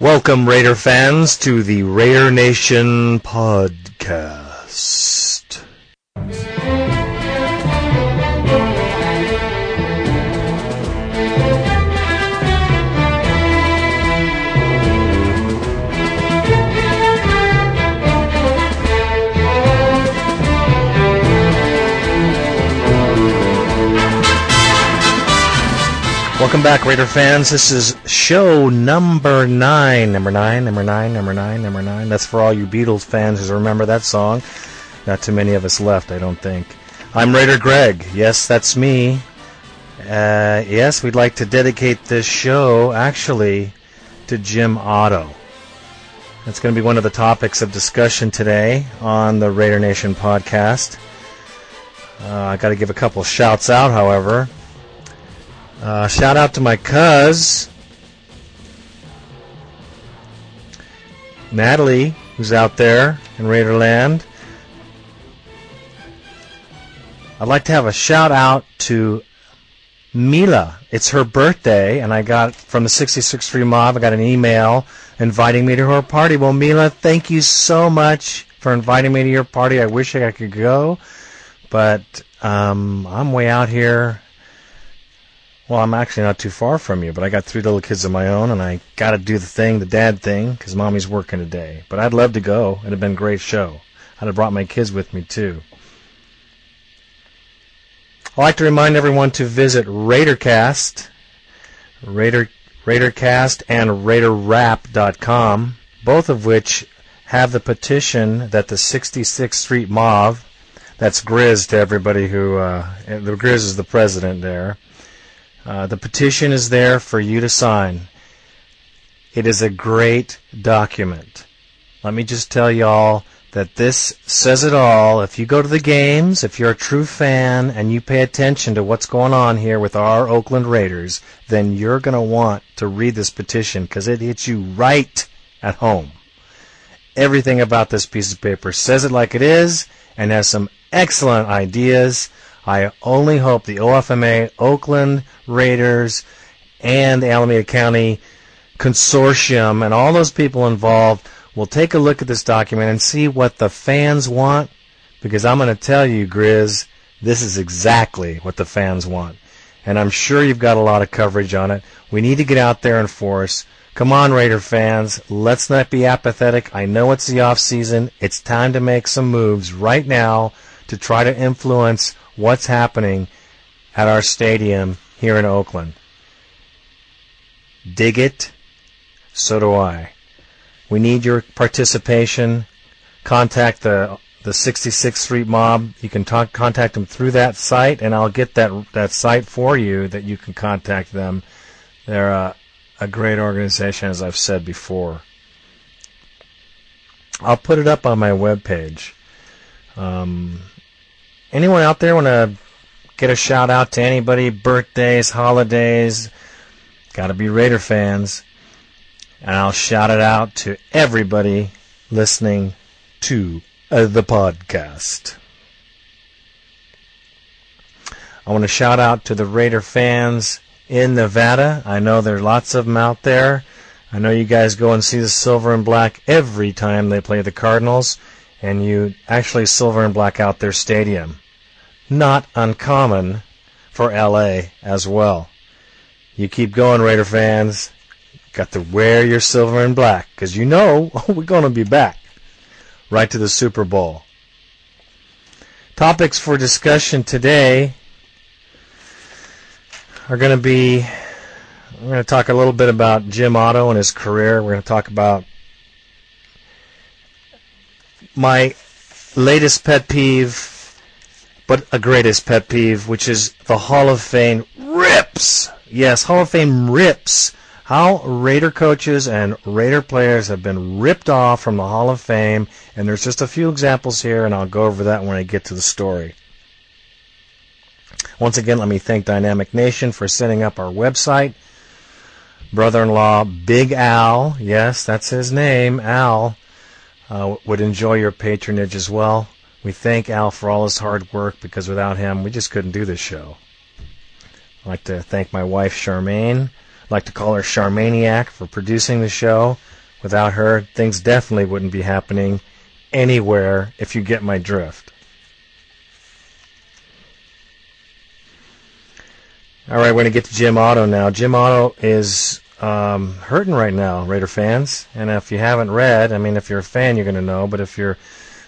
Welcome, Raider fans, to the Raider Nation podcast. Welcome back, Raider fans. This is show number nine. Number nine, number nine, number nine, number nine. That's for all you Beatles fans who remember that song. Not too many of us left, I don't think. I'm Raider Greg. Yes, that's me. Uh, yes, we'd like to dedicate this show, actually, to Jim Otto. That's going to be one of the topics of discussion today on the Raider Nation podcast. Uh, I got to give a couple shouts out, however. Uh, shout out to my cuz, Natalie, who's out there in Raiderland. I'd like to have a shout out to Mila. It's her birthday, and I got from the 66th Street Mob, I got an email inviting me to her party. Well, Mila, thank you so much for inviting me to your party. I wish I could go, but um, I'm way out here well, I'm actually not too far from you, but I got three little kids of my own, and I got to do the thing, the dad thing, because mommy's working today. But I'd love to go. It'd have been a great show. I'd have brought my kids with me, too. I'd like to remind everyone to visit Raidercast, Raider, Raidercast, and RaiderRap.com, both of which have the petition that the 66th Street Mob, that's Grizz to everybody who, uh, the Grizz is the president there, uh, the petition is there for you to sign. It is a great document. Let me just tell y'all that this says it all. If you go to the games, if you're a true fan and you pay attention to what's going on here with our Oakland Raiders, then you're going to want to read this petition because it hits you right at home. Everything about this piece of paper says it like it is and has some excellent ideas I only hope the OFMA, Oakland Raiders, and Alameda County Consortium and all those people involved will take a look at this document and see what the fans want. Because I'm going to tell you, Grizz, this is exactly what the fans want. And I'm sure you've got a lot of coverage on it. We need to get out there and force. Come on, Raider fans. Let's not be apathetic. I know it's the off season. It's time to make some moves right now to try to influence what's happening at our stadium here in Oakland. Dig it? So do I. We need your participation. Contact the the 66th Street Mob. You can talk, contact them through that site, and I'll get that that site for you that you can contact them. They're a, a great organization, as I've said before. I'll put it up on my webpage. Um, anyone out there want to get a shout out to anybody? Birthdays, holidays? Got to be Raider fans. And I'll shout it out to everybody listening to uh, the podcast. I want to shout out to the Raider fans in Nevada. I know there are lots of them out there. I know you guys go and see the silver and black every time they play the Cardinals, and you actually silver and black out their stadium not uncommon for LA as well. You keep going, Raider fans. Got to wear your silver and black because you know we're going to be back right to the Super Bowl. Topics for discussion today are going to be we're going to talk a little bit about Jim Otto and his career. We're going to talk about my latest pet peeve but a greatest pet peeve, which is the Hall of Fame rips. Yes, Hall of Fame rips. How Raider coaches and Raider players have been ripped off from the Hall of Fame, and there's just a few examples here, and I'll go over that when I get to the story. Once again, let me thank Dynamic Nation for setting up our website. Brother-in-law Big Al, yes, that's his name, Al, uh, would enjoy your patronage as well. We thank Al for all his hard work because without him, we just couldn't do this show. I'd like to thank my wife, Charmaine, I'd like to call her Charmaniac for producing the show. Without her, things definitely wouldn't be happening anywhere if you get my drift. All right, we're going to get to Jim Otto now. Jim Otto is um, hurting right now, Raider fans. And if you haven't read, I mean, if you're a fan, you're going to know. But if you're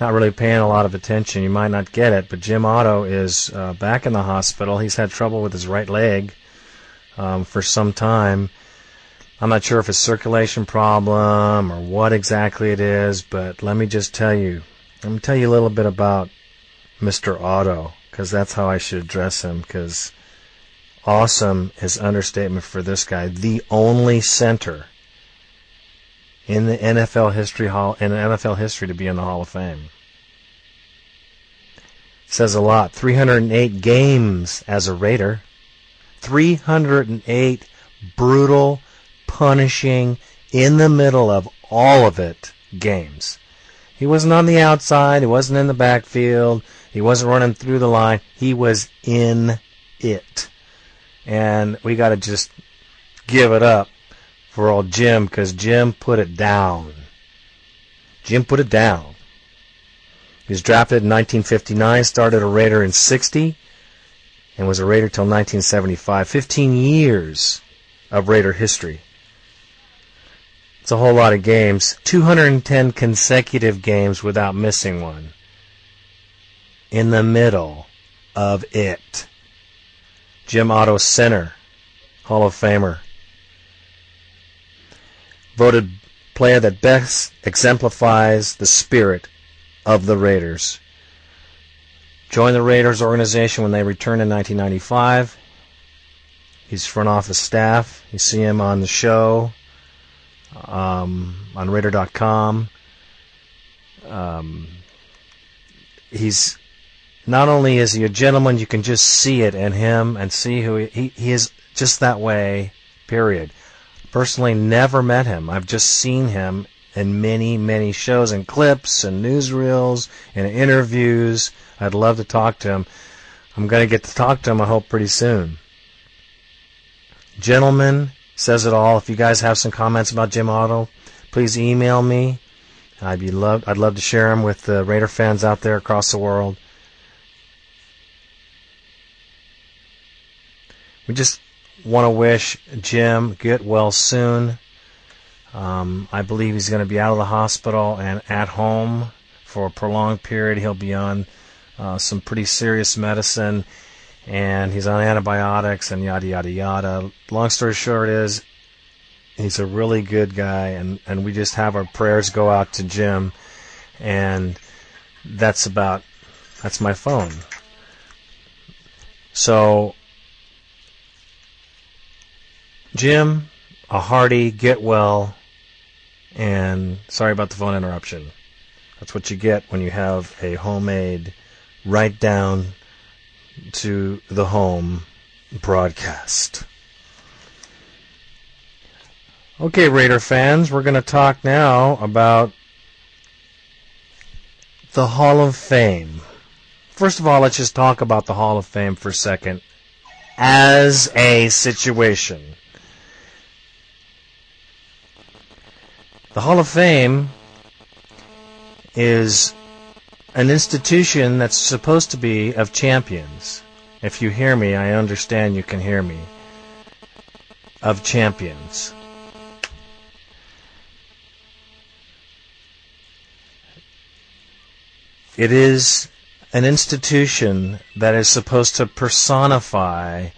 not really paying a lot of attention, you might not get it. But Jim Otto is uh, back in the hospital. He's had trouble with his right leg um, for some time. I'm not sure if it's circulation problem or what exactly it is, but let me just tell you. Let me tell you a little bit about Mr. Otto, because that's how I should address him. Because awesome is understatement for this guy. The only center in the NFL history hall in NFL history to be in the Hall of Fame. Says a lot. 308 games as a Raider. 308 brutal punishing, in the middle of all of it games. He wasn't on the outside. He wasn't in the backfield. He wasn't running through the line. He was in it. And we got to just give it up for old Jim because Jim put it down. Jim put it down. He was drafted in 1959, started a Raider in 60, and was a Raider till 1975. 15 years of Raider history. It's a whole lot of games. 210 consecutive games without missing one. In the middle of it. Jim Otto Center, Hall of Famer. Voted player that best exemplifies the spirit of the Raiders. Joined the Raiders organization when they returned in 1995. He's front office staff. You see him on the show um, on Raider.com. Um, he's not only is he a gentleman, you can just see it in him and see who he, he, he is just that way, period. Personally, never met him. I've just seen him in many, many shows and clips and newsreels and interviews. I'd love to talk to him. I'm going to get to talk to him, I hope, pretty soon. Gentlemen, says it all. If you guys have some comments about Jim Otto, please email me. I'd be love I'd love to share them with the Raider fans out there across the world. We just want to wish Jim get well soon. Um, I believe he's going to be out of the hospital and at home for a prolonged period. He'll be on uh, some pretty serious medicine and he's on antibiotics and yada yada yada. Long story short is he's a really good guy and, and we just have our prayers go out to Jim and that's about that's my phone. So Jim, a hearty get well and sorry about the phone interruption. That's what you get when you have a homemade right down to the home broadcast. Okay, Raider fans, we're going to talk now about the Hall of Fame. First of all, let's just talk about the Hall of Fame for a second as a situation. The Hall of Fame is an institution that's supposed to be of champions. If you hear me, I understand you can hear me. Of champions. It is an institution that is supposed to personify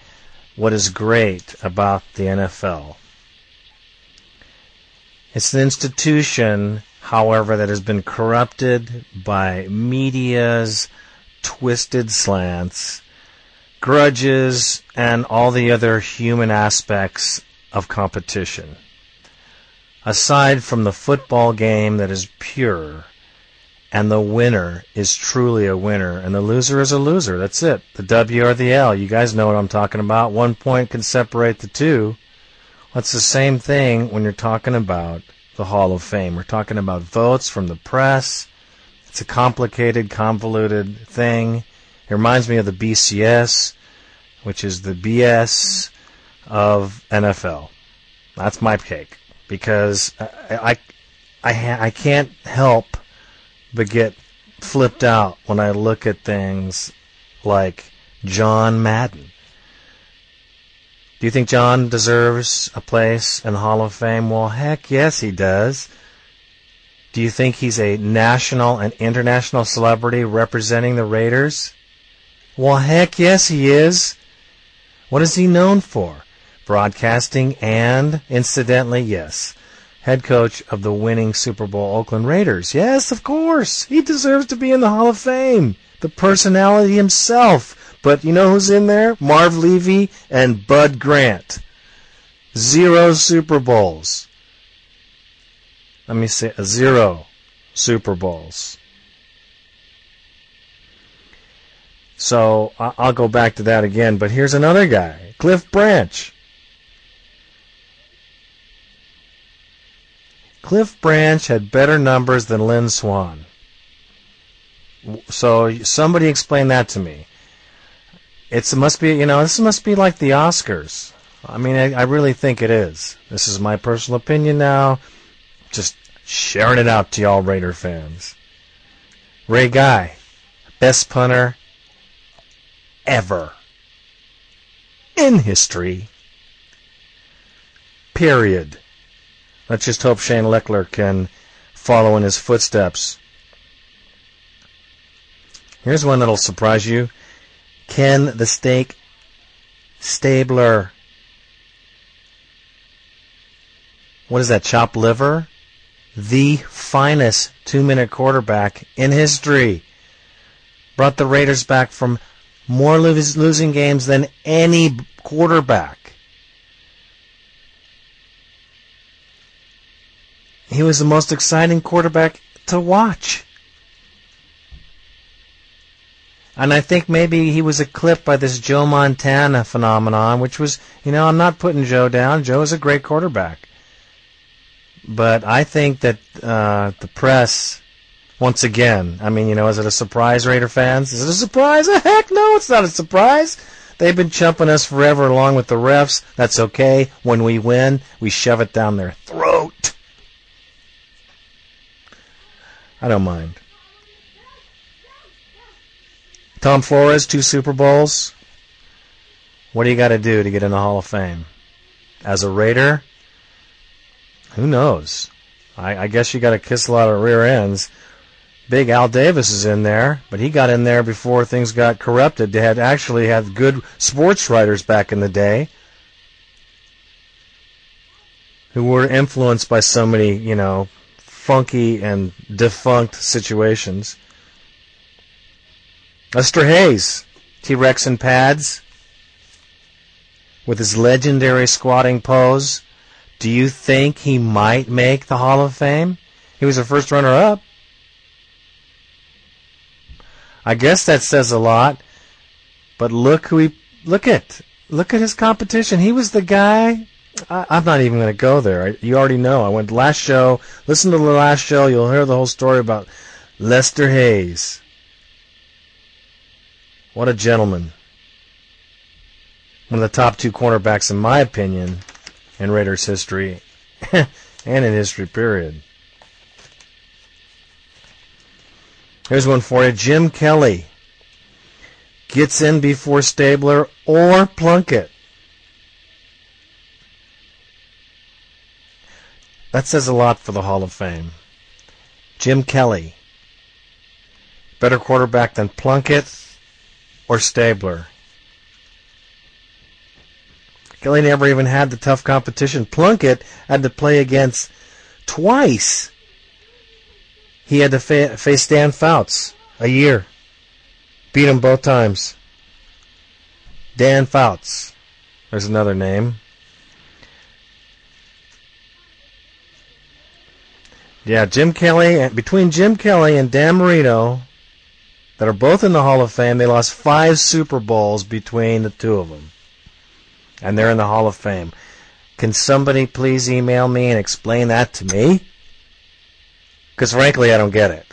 what is great about the NFL. It's an institution however, that has been corrupted by media's twisted slants, grudges, and all the other human aspects of competition. Aside from the football game that is pure, and the winner is truly a winner, and the loser is a loser. That's it. The W or the L. You guys know what I'm talking about. One point can separate the two. It's the same thing when you're talking about the Hall of Fame. We're talking about votes from the press. It's a complicated, convoluted thing. It reminds me of the BCS, which is the BS of NFL. That's my take because I, I, I, I can't help but get flipped out when I look at things like John Madden. Do you think John deserves a place in the Hall of Fame? Well, heck yes, he does. Do you think he's a national and international celebrity representing the Raiders? Well, heck yes, he is. What is he known for? Broadcasting and, incidentally, yes, head coach of the winning Super Bowl Oakland Raiders. Yes, of course. He deserves to be in the Hall of Fame. The personality himself. But you know who's in there? Marv Levy and Bud Grant. Zero Super Bowls. Let me say uh, zero Super Bowls. So I'll go back to that again. But here's another guy, Cliff Branch. Cliff Branch had better numbers than Lynn Swann. So somebody explain that to me. It's, it must be, you know, this must be like the Oscars. I mean, I, I really think it is. This is my personal opinion now. Just sharing it out to y'all Raider fans. Ray Guy, best punter ever in history. Period. Let's just hope Shane Lechler can follow in his footsteps. Here's one that'll surprise you. Ken the Snake Stabler. What is that, chopped liver? The finest two minute quarterback in history. Brought the Raiders back from more losing games than any quarterback. He was the most exciting quarterback to watch. And I think maybe he was eclipsed by this Joe Montana phenomenon, which was, you know, I'm not putting Joe down. Joe is a great quarterback. But I think that uh, the press, once again, I mean, you know, is it a surprise, Raider fans? Is it a surprise? Heck no, it's not a surprise. They've been chumping us forever along with the refs. That's okay. When we win, we shove it down their throat. I don't mind. Tom Flores, two Super Bowls. What do you got to do to get in the Hall of Fame? As a Raider, who knows? I, I guess you got to kiss a lot of rear ends. Big Al Davis is in there, but he got in there before things got corrupted. They had actually had good sports writers back in the day who were influenced by so many, you know, funky and defunct situations. Lester Hayes, T Rex in pads, with his legendary squatting pose. Do you think he might make the Hall of Fame? He was a first runner up. I guess that says a lot. But look who he look at look at his competition. He was the guy I, am not even going to go there. I, you already know. I went last show. Listen to the last show. You'll hear the whole story about Lester Hayes. What a gentleman. One of the top two cornerbacks, in my opinion, in Raiders history and in history, period. Here's one for you. Jim Kelly gets in before Stabler or Plunkett. That says a lot for the Hall of Fame. Jim Kelly. Better quarterback than Plunkett or Stabler. Kelly never even had the tough competition. Plunkett had to play against twice. He had to fa- face Dan Fouts a year. Beat him both times. Dan Fouts. There's another name. Yeah, Jim Kelly, between Jim Kelly and Dan Marino, that are both in the Hall of Fame, they lost five Super Bowls between the two of them. And they're in the Hall of Fame. Can somebody please email me and explain that to me? Because frankly, I don't get it.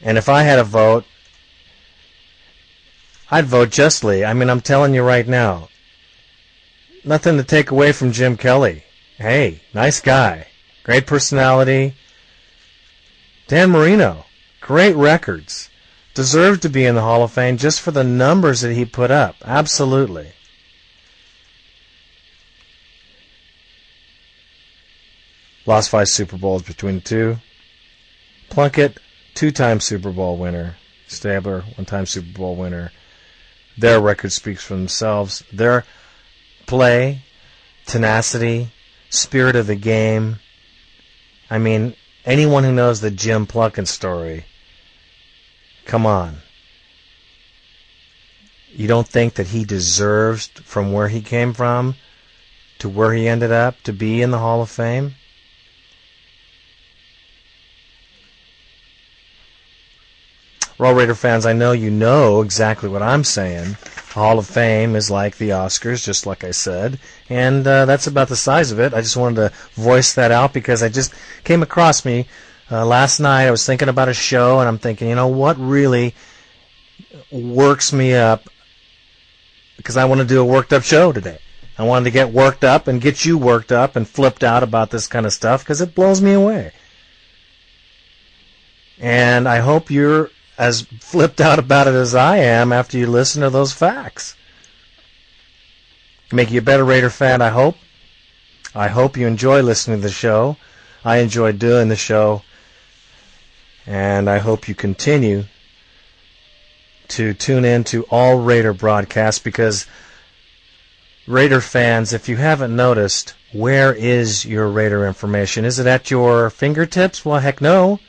And if I had a vote, I'd vote justly. I mean, I'm telling you right now. nothing to take away from Jim Kelly. Hey, nice guy. Great personality. Dan Marino, great records. Deserved to be in the Hall of Fame just for the numbers that he put up. Absolutely. Lost five Super Bowls between the two. Plunkett, two-time Super Bowl winner. Stabler, one-time Super Bowl winner. Their record speaks for themselves. Their play, tenacity, spirit of the game. I mean, anyone who knows the Jim Plunkett story, come on. You don't think that he deserves, from where he came from to where he ended up, to be in the Hall of Fame? Roll Raider fans, I know you know exactly what I'm saying. Hall of Fame is like the Oscars, just like I said, and uh, that's about the size of it. I just wanted to voice that out because I just came across me uh, last night. I was thinking about a show, and I'm thinking, you know, what really works me up because I want to do a worked up show today. I wanted to get worked up and get you worked up and flipped out about this kind of stuff because it blows me away. And I hope you're as flipped out about it as I am after you listen to those facts. Make you a better Raider fan, I hope. I hope you enjoy listening to the show. I enjoy doing the show. And I hope you continue to tune in to all Raider broadcasts because Raider fans, if you haven't noticed, where is your Raider information? Is it at your fingertips? Well, heck no.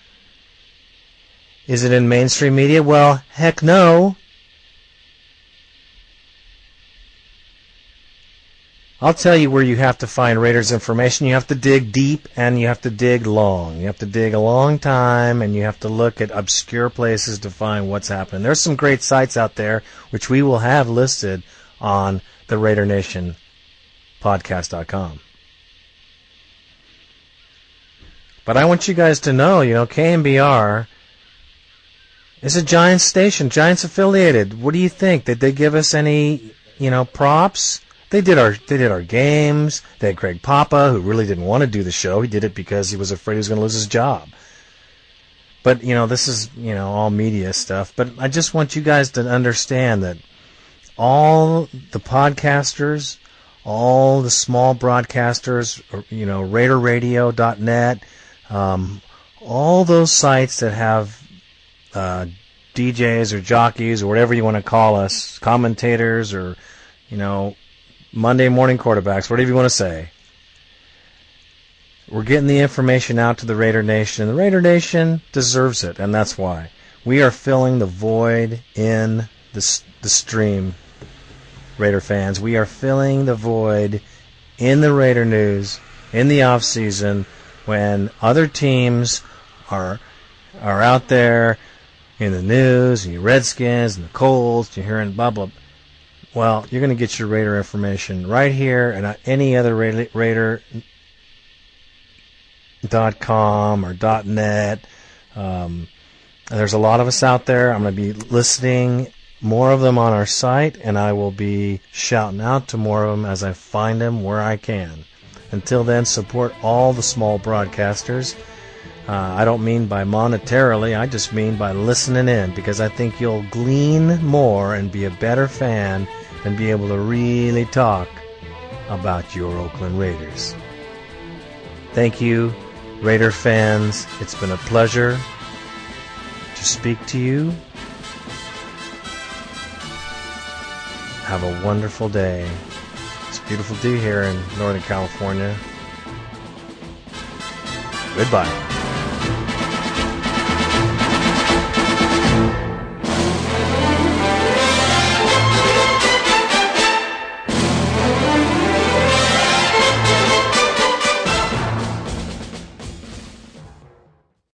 Is it in mainstream media? Well, heck no. I'll tell you where you have to find Raiders information. You have to dig deep and you have to dig long. You have to dig a long time and you have to look at obscure places to find what's happening. There's some great sites out there which we will have listed on the Raider Nation podcast.com. But I want you guys to know, you know, KNBR is a Giants station, Giants affiliated. What do you think? Did they give us any, you know, props? They did our they did our games. They had Greg Papa, who really didn't want to do the show. He did it because he was afraid he was going to lose his job. But you know, this is you know all media stuff. But I just want you guys to understand that all the podcasters, all the small broadcasters, you know, RaiderRadio.net, um, all those sites that have uh, DJs or jockeys or whatever you want to call us, commentators or, you know, Monday morning quarterbacks, whatever you want to say. We're getting the information out to the Raider Nation, and the Raider Nation deserves it, and that's why. We are filling the void in the, the stream, Raider fans. We are filling the void in the Raider news in the off season when other teams are are out there in the news, and your Redskins, and the Colts, you're hearing blah, blah. Well, you're going to get your Raider information right here and any other Raider dot com or dot net. Um, there's a lot of us out there. I'm going to be listing more of them on our site, and I will be shouting out to more of them as I find them where I can. Until then, support all the small broadcasters. Uh, I don't mean by monetarily, I just mean by listening in because I think you'll glean more and be a better fan and be able to really talk about your Oakland Raiders. Thank you, Raider fans. It's been a pleasure to speak to you. Have a wonderful day. It's a beautiful day here in Northern California. Goodbye.